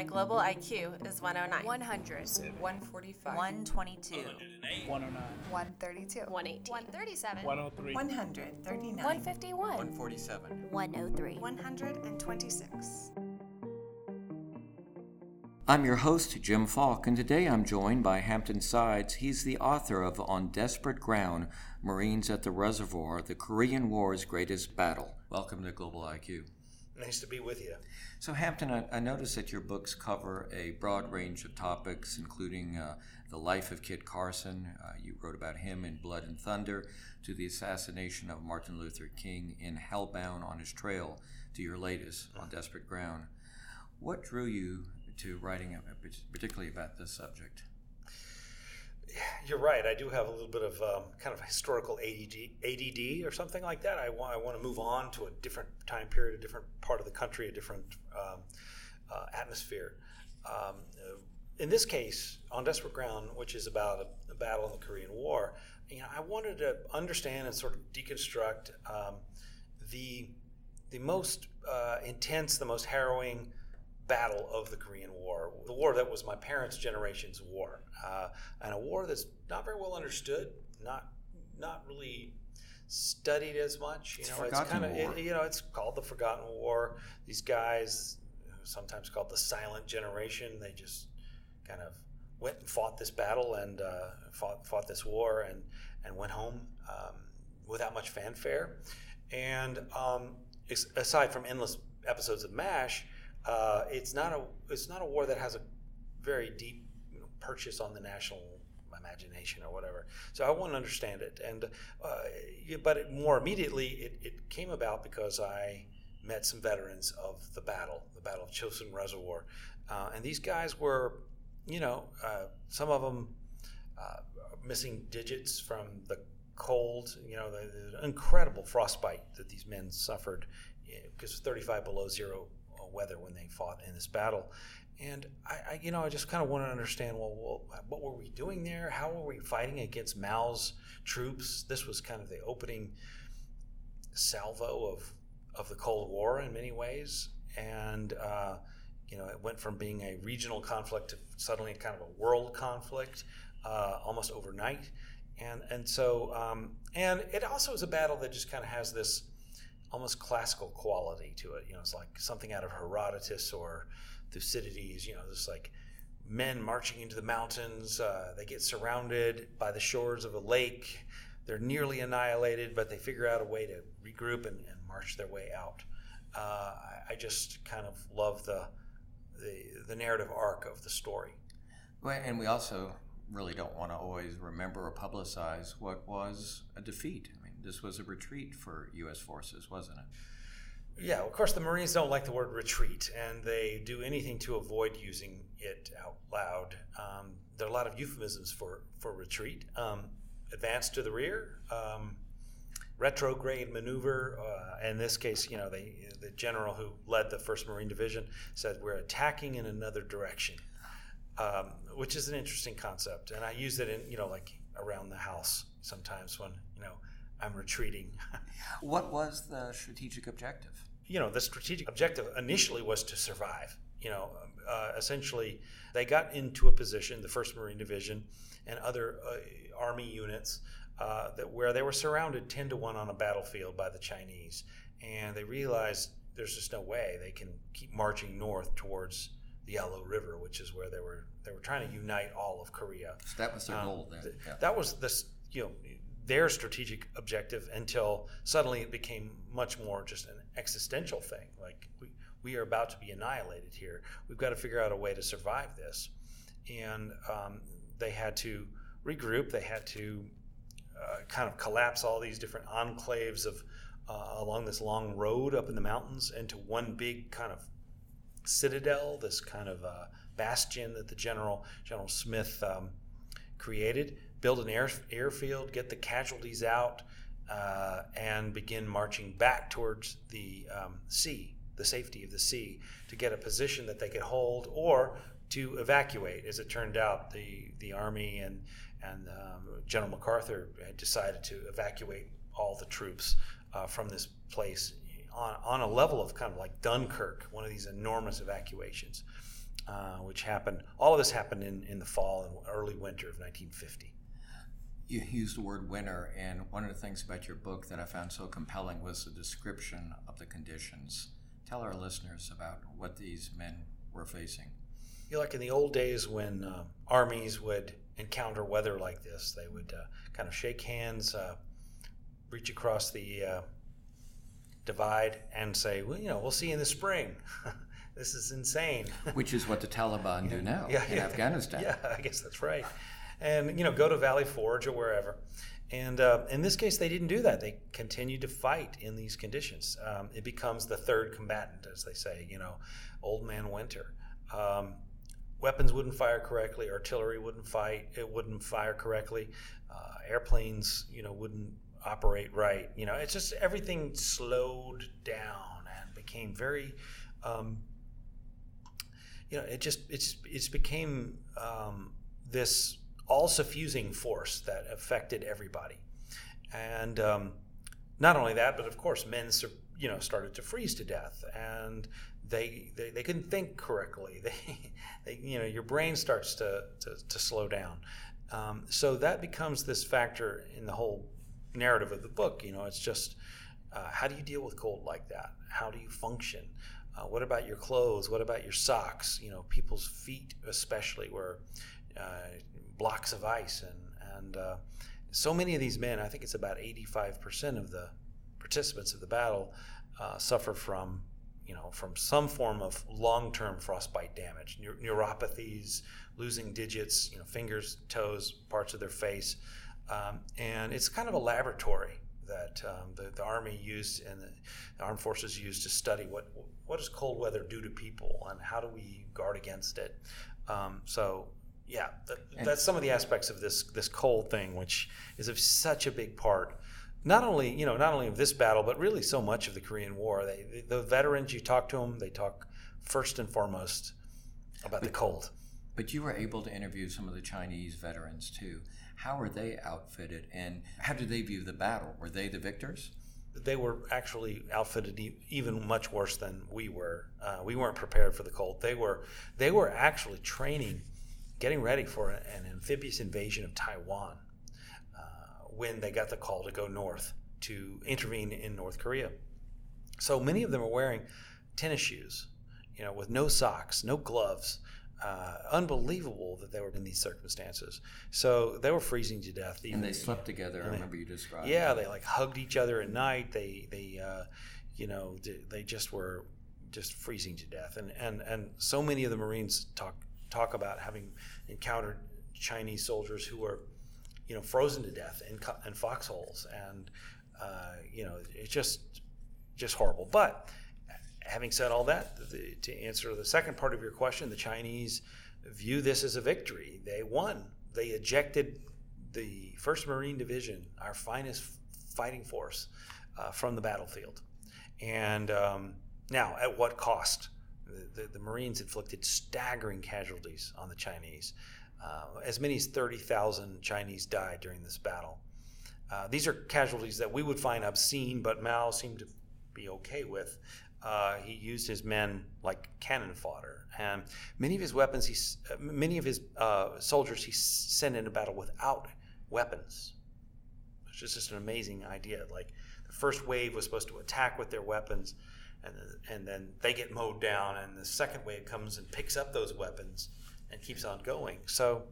My global IQ is 109. 100. 145. 122. 109. 132. 118. 137. 103. 139. 151. 147. 103. 126. I'm your host, Jim Falk, and today I'm joined by Hampton Sides. He's the author of On Desperate Ground Marines at the Reservoir, the Korean War's Greatest Battle. Welcome to Global IQ. Nice to be with you. So, Hampton, I, I noticed that your books cover a broad range of topics, including uh, the life of Kit Carson. Uh, you wrote about him in Blood and Thunder, to the assassination of Martin Luther King in Hellhound on his trail, to your latest, On Desperate Ground. What drew you to writing, particularly about this subject? You're right. I do have a little bit of um, kind of historical ADD, ADD or something like that. I want, I want to move on to a different time period, a different part of the country, a different um, uh, atmosphere. Um, in this case, on Desperate Ground, which is about a, a, battle in the Korean War, you know, I wanted to understand and sort of deconstruct um, the the most uh, intense, the most harrowing battle of the Korean War, the war that was my parents' generation's war, uh, and a war that's not very well understood, not not really studied as much. You it's know, it's kind of it, you know, it's called the Forgotten War. These guys, sometimes called the Silent Generation, they just kind of went and fought this battle and uh, fought fought this war and and went home um, without much fanfare. And um, aside from endless episodes of MASH uh, it's not a it's not a war that has a very deep you know, purchase on the national imagination or whatever. So I want to understand it, and uh, but it, more immediately it, it came about because I met some veterans of the battle, the Battle of Chosin Reservoir, uh, and these guys were, you know, uh, some of them uh, missing digits from the cold, you know, the, the incredible frostbite that these men suffered because 35 below zero weather when they fought in this battle. And I, I you know, I just kind of want to understand. Well, well, what were we doing there? How were we fighting against Mao's troops? This was kind of the opening salvo of of the Cold War in many ways, and uh, you know, it went from being a regional conflict to suddenly kind of a world conflict uh, almost overnight. And and so um, and it also is a battle that just kind of has this almost classical quality to it. You know, it's like something out of Herodotus or Thucydides. You know, just like men marching into the mountains. Uh, they get surrounded by the shores of a lake. They're nearly annihilated, but they figure out a way to regroup and, and march their way out. Uh, I, I, just kind of love the, the the narrative arc of the story. Well, and we also really don't want to always remember or publicize what was a defeat this was a retreat for U.S. forces, wasn't it? Yeah, of course, the Marines don't like the word retreat, and they do anything to avoid using it out loud. Um, there are a lot of euphemisms for, for retreat. Um, advance to the rear, um, retrograde maneuver. Uh, in this case, you know, they, the general who led the 1st Marine Division said, We're attacking in another direction, um, which is an interesting concept. And I use it in, you know, like around the house sometimes when, you know, I'm retreating. what was the strategic objective? You know, the strategic objective initially was to survive. You know, uh, essentially, they got into a position, the 1st Marine Division and other uh, Army units, uh, that where they were surrounded 10 to 1 on a battlefield by the Chinese. And they realized there's just no way they can keep marching north towards the Yalu River, which is where they were they were trying to unite all of Korea. So that was their um, goal then. Yeah. That was this you know their strategic objective until suddenly it became much more just an existential thing. Like we, we are about to be annihilated here. We've got to figure out a way to survive this. And um, they had to regroup. They had to uh, kind of collapse all these different enclaves of uh, along this long road up in the mountains into one big kind of citadel, this kind of uh, bastion that the general General Smith um, created build an air, airfield, get the casualties out, uh, and begin marching back towards the um, sea, the safety of the sea, to get a position that they could hold or to evacuate. As it turned out, the, the Army and, and um, General MacArthur had decided to evacuate all the troops uh, from this place on, on a level of kind of like Dunkirk, one of these enormous evacuations. uh, which happened. All of this happened in, in the fall and early winter of 1950. You used the word winter, and one of the things about your book that I found so compelling was the description of the conditions. Tell our listeners about what these men were facing. You know, like in the old days when uh, armies would encounter weather like this, they would uh, kind of shake hands, uh, reach across the uh, divide, and say, "Well, you know, we'll see you in the spring." this is insane. Which is what the Taliban do now yeah, in yeah. Afghanistan. Yeah, I guess that's right. And you know, go to Valley Forge or wherever. And uh, in this case, they didn't do that. They continued to fight in these conditions. Um, it becomes the third combatant, as they say. You know, old man winter. Um, weapons wouldn't fire correctly. Artillery wouldn't fight. It wouldn't fire correctly. Uh, airplanes, you know, wouldn't operate right. You know, it's just everything slowed down and became very. Um, you know, it just it's it's became um, this all suffusing force that affected everybody. And um, not only that, but of course, men you know started to freeze to death, and they they, they couldn't think correctly. They, they you know your brain starts to to, to slow down. Um, so that becomes this factor in the whole narrative of the book. You know, it's just uh, how do you deal with cold like that? How do you function? Uh, what about your clothes? What about your socks? You know, people's feet, especially, were blocks of ice, and and uh, so many of these men. I think it's about eighty-five percent of the participants of the battle uh, suffer from, you know, from some form of long-term frostbite damage, Neur- neuropathies, losing digits, you know, fingers, toes, parts of their face, um, and it's kind of a laboratory that um, the, the Army used and the, armed forces used to study what what does cold weather do to people and how do we guard against it. Um, so yeah, that, that's some of the aspects of this this cold thing, which is of such a big part. Not only you know not only of this battle, but really so much of the Korean War. They, the veterans, you talk to them, they talk first and foremost about but, the cold. But you were able to interview some of the Chinese veterans too. How are they outfitted, and how did they view the battle? Were they the victors? They were actually outfitted even much worse than we were. Uh, we weren't prepared for the cold. They were. They were actually training, getting ready for an amphibious invasion of Taiwan uh, when they got the call to go north to intervene in North Korea. So many of them are wearing tennis shoes, you know, with no socks, no gloves, uh, unbelievable that they were in these circumstances. So they were freezing to death. Even, and they slept together. I remember you described. Yeah, they like hugged each other at night. They they uh, you know they just were just freezing to death. And and and so many of the Marines talk talk about having encountered Chinese soldiers who were you know frozen to death in in foxholes, and uh, you know it's just just horrible. But having said all that, the, to answer the second part of your question, the Chinese view this as a victory. They won. They ejected the 1st Marine Division, our finest fighting force, uh, from the battlefield. And um, now, at what cost? The, the, Marines inflicted staggering casualties on the Chinese. Uh, as many as 30,000 Chinese died during this battle. Uh, these are casualties that we would find obscene, but Mao seemed to be okay with uh, he used his men like cannon fodder. And many of his weapons, he, many of his uh, soldiers, he sent into battle without weapons. It's just an amazing idea. Like the first wave was supposed to attack with their weapons, and and then they get mowed down, and the second wave comes and picks up those weapons and keeps on going. So.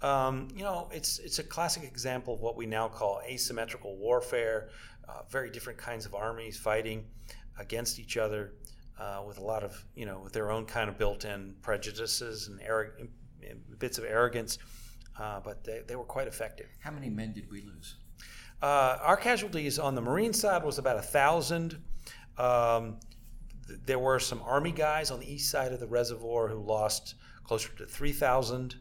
Um, you know, it's it's a classic example of what we now call asymmetrical warfare. Uh, very different kinds of armies fighting against each other uh, with a lot of, you know, with their own kind of built in prejudices and arrog- bits of arrogance. Uh, but they, they were quite effective. How many men did we lose? Uh, our casualties on the Marine side was about a thousand. Um, th- there were some Army guys on the east side of the reservoir who lost closer to 3,000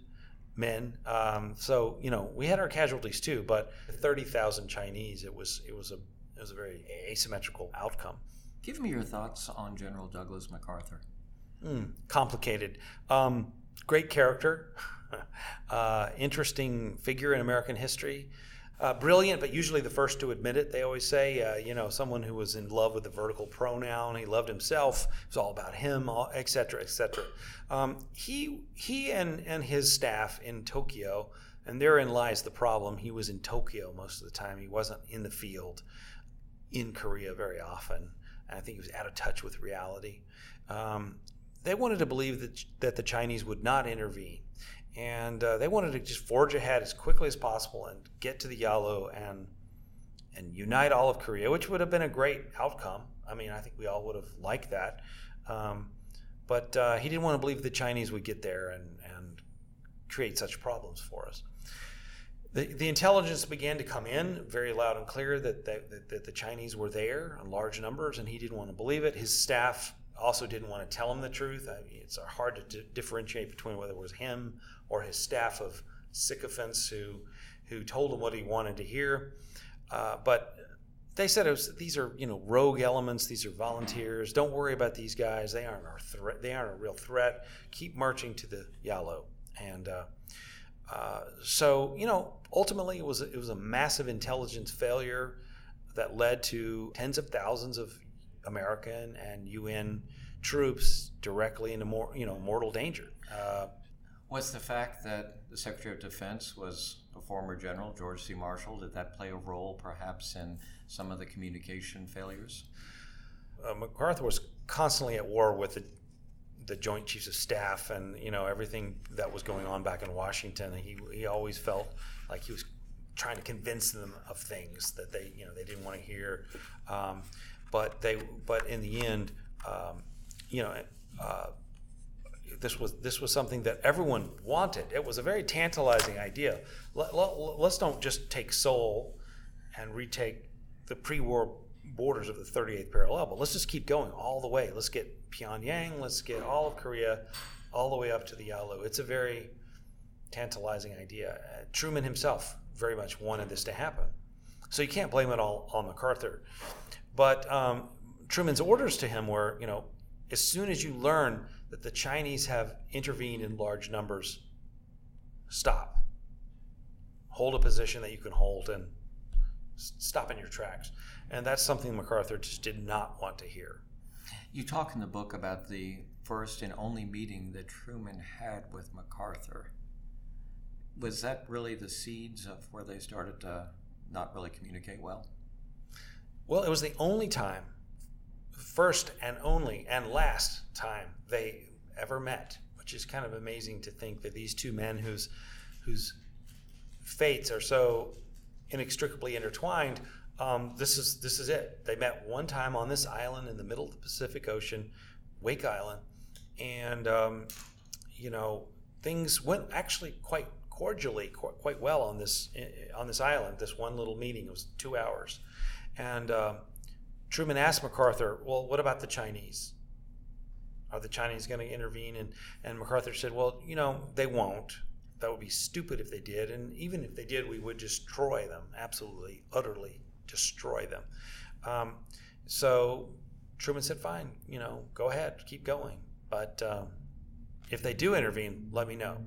men. Um, so you know we had our casualties too, but 30,000 Chinese. It was it was a it was a very asymmetrical outcome. Give me your thoughts on General Douglas MacArthur. Mm, complicated. Um, great character, uh, interesting figure in American history. Uh, brilliant, but usually the first to admit it. They always say, uh, you know, someone who was in love with the vertical pronoun. He loved himself. It was all about him, et cetera, et cetera. Um, he he and and his staff in Tokyo, and therein lies the problem. He was in Tokyo most of the time. He wasn't in the field in Korea very often. And I think he was out of touch with reality. Um, they wanted to believe that that the Chinese would not intervene and uh, they wanted to just forge ahead as quickly as possible and get to the Yalu and and unite all of Korea, which would have been a great outcome. I mean, I think we all would have liked that. Um, but uh, he didn't want to believe the Chinese would get there and, and create such problems for us. The, the intelligence began to come in very loud and clear that, that, that the Chinese were there in large numbers, and he didn't want to believe it. His staff also didn't want to tell him the truth. I mean, it's hard to d- differentiate between whether it was him or his staff of sycophants who who told him what he wanted to hear. Uh, but they said it was, these are you know rogue elements. These are volunteers. Don't worry about these guys. They aren't our threat. They aren't a real threat. Keep marching to the Yalu. And uh, uh, so you know ultimately it was it was a massive intelligence failure that led to tens of thousands of American and UN troops directly into more you know mortal danger. Uh, was the fact that the Secretary of Defense was a former general, George C. Marshall, did that play a role perhaps in some of the communication failures? Uh, MacArthur was constantly at war with the, the Joint Chiefs of Staff and you know everything that was going on back in Washington. He, he always felt like he was trying to convince them of things that they you know they didn't want to hear. Um, but they but in the end, um, you know. Uh, this was this was something that everyone wanted. It was a very tantalizing idea. Let, us let, don't just take Seoul and retake the pre-war borders of the 38th parallel, but let's just keep going all the way. Let's get Pyongyang, let's get all of Korea, all the way up to the Yalu. It's a very tantalizing idea. Uh, Truman himself very much wanted this to happen, so you can't blame it all on MacArthur. But um, Truman's orders to him were, you know, as soon as you learn that the Chinese have intervened in large numbers, stop. Hold a position that you can hold and stop in your tracks. And that's something MacArthur just did not want to hear. You talk in the book about the first and only meeting that Truman had with MacArthur. Was that really the seeds of where they started to not really communicate well? Well, it was the only time first and only and last time they ever met, which is kind of amazing to think that these two men whose whose fates are so inextricably intertwined. Um, this is this is it. They met one time on this island in the middle of the Pacific Ocean, Wake Island, and um, you know things went actually quite cordially, quite, well on this on this island. This one little meeting it was two hours, and uh, Truman asked MacArthur, well, what about the Chinese? Are the Chinese going to intervene? And, and MacArthur said, well, you know, they won't. That would be stupid if they did. And even if they did, we would destroy them, absolutely, utterly destroy them. Um, so Truman said, fine, you know, go ahead, keep going. But um, if they do intervene, let me know.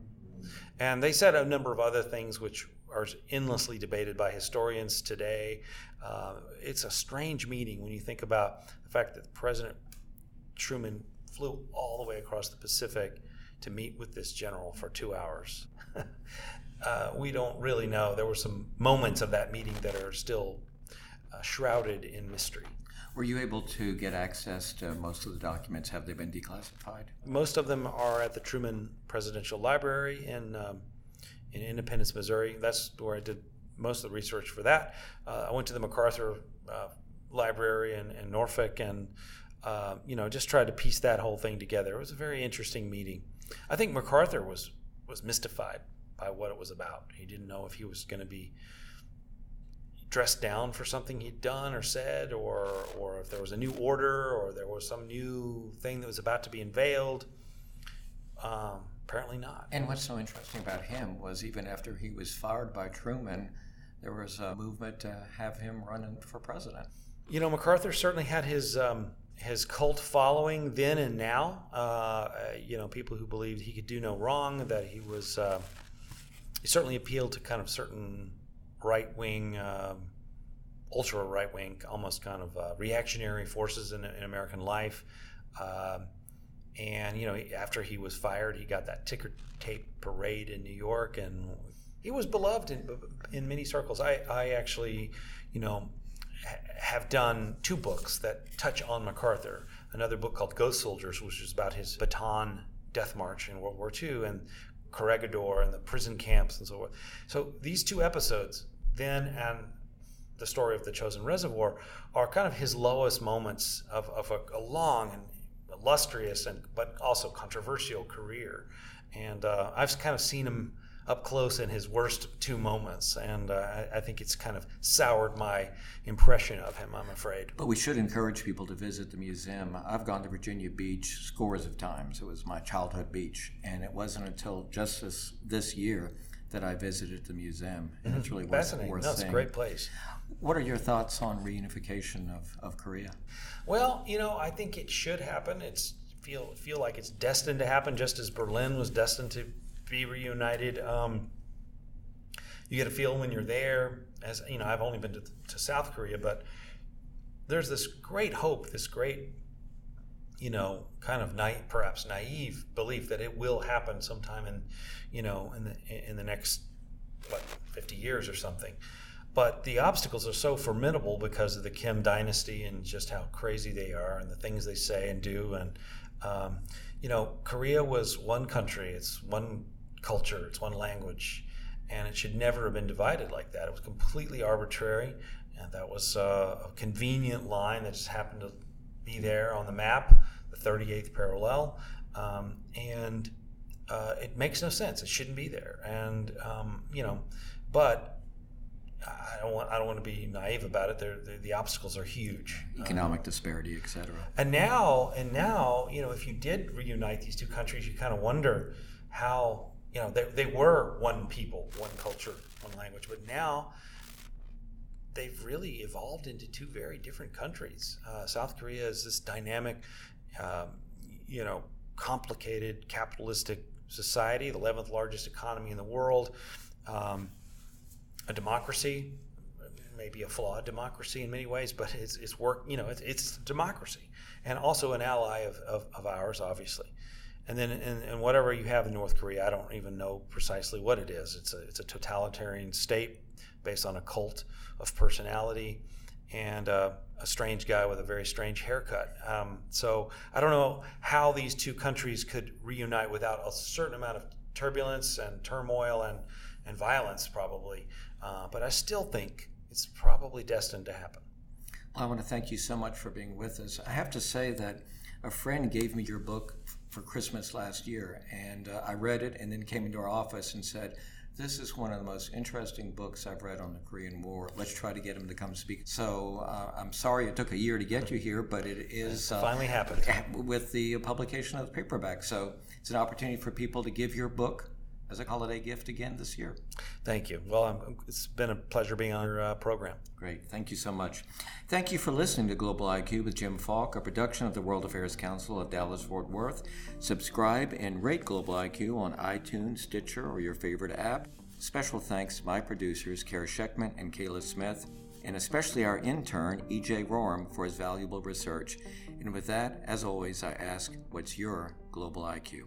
And they said a number of other things which are endlessly debated by historians today. Uh, it's a strange meeting when you think about the fact that President Truman flew all the way across the Pacific to meet with this general for two hours. uh, we don't really know. There were some moments of that meeting that are still uh, shrouded in mystery. Were you able to get access to most of the documents? Have they been declassified? Most of them are at the Truman Presidential Library in um, in Independence, Missouri. That's where I did most of the research for that. Uh, I went to the MacArthur uh, Library in, in, Norfolk and uh, you know just tried to piece that whole thing together. It was a very interesting meeting. I think MacArthur was was mystified by what it was about. He didn't know if he was going to be dressed down for something he'd done or said, or or if there was a new order, or there was some new thing that was about to be unveiled. Um, Apparently not. And what's so interesting about him was even after he was fired by Truman, there was a movement to have him running for president. You know, MacArthur certainly had his um, his cult following then and now. Uh, you know, people who believed he could do no wrong, that he was. Uh, he certainly appealed to kind of certain right wing, um, ultra right wing, almost kind of uh, reactionary forces in, in American life. Um, and you know, after he was fired, he got that ticker tape parade in New York, and he was beloved in in many circles. I I actually, you know, ha- have done two books that touch on MacArthur. Another book called Ghost Soldiers, which is about his Bataan death march in World War II, and Corregidor and the prison camps and so forth. So these two episodes, then and the story of the Chosin Reservoir, are kind of his lowest moments of, of a, a long and illustrious and but also controversial career. And uh, I've kind of seen him up close in his worst two moments, and uh, I, I think it's kind of soured my impression of him. I'm afraid. But we should encourage people to visit the museum. I've gone to Virginia Beach scores of times. It was my childhood beach, and it wasn't until just this, this year that I visited the museum. And it's really worth, Fascinating. worth No, it's a great place. What are your thoughts on reunification of, of Korea? Well, you know, I think it should happen. It's feel feel like it's destined to happen, just as Berlin was destined to be reunited. Um, you get a feel when you're there. As you know, I've only been to, to South Korea, but there's this great hope, this great, you know, kind of perhaps naive belief that it will happen sometime in, you know, in the in the next what 50 years or something. But the obstacles are so formidable because of the Kim dynasty and just how crazy they are and the things they say and do. And, um, you know, Korea was one country, it's one culture, it's one language, and it should never have been divided like that. It was completely arbitrary, and that was uh, a convenient line that just happened to be there on the map, the 38th parallel. Um, and uh, it makes no sense. It shouldn't be there. And, um, you know, but I don't want I don't want to be naive about it. They're, they're, the obstacles are huge. Economic disparity, etc. And now, and now, you know, if you did reunite these two countries, you kind of wonder how, you know, they, they were one people, one culture, one language, but now they've really evolved into two very different countries. Uh, South Korea is this dynamic, um, you know, complicated capitalistic society, the 11th largest economy in the world, um, a democracy, maybe a flawed democracy in many ways, but it's, it's work, you know, it's, it's democracy and also an ally of, of, of ours, obviously. And then, and, and whatever you have in North Korea, I don't even know precisely what it is. It's a, it's a totalitarian state based on a cult of personality and uh, a strange guy with a very strange haircut. Um, so I don't know how these two countries could reunite without a certain amount of turbulence and turmoil and, and violence, probably. Uh, but I still think it's probably destined to happen. I want to thank you so much for being with us. I have to say that a friend gave me your book for Christmas last year, and uh, I read it and then came into our office and said, this is one of the most interesting books I've read on the Korean War. Let's try to get him to come speak. So uh, I'm sorry it took a year to get you here, but it is uh, finally happened with the publication of the paperback. So it's an opportunity for people to give your book as a holiday gift again this year. Thank you. Well, I'm, it's been a pleasure being on your uh, program. Great. Thank you so much. Thank you for listening to Global IQ with Jim Falk, a production of the World Affairs Council of Dallas Fort Worth. Subscribe and rate Global IQ on iTunes, Stitcher, or your favorite app. Special thanks to my producers, Kara Scheckman and Kayla Smith, and especially our intern, EJ Roram, for his valuable research. And with that, as always, I ask, what's your global IQ?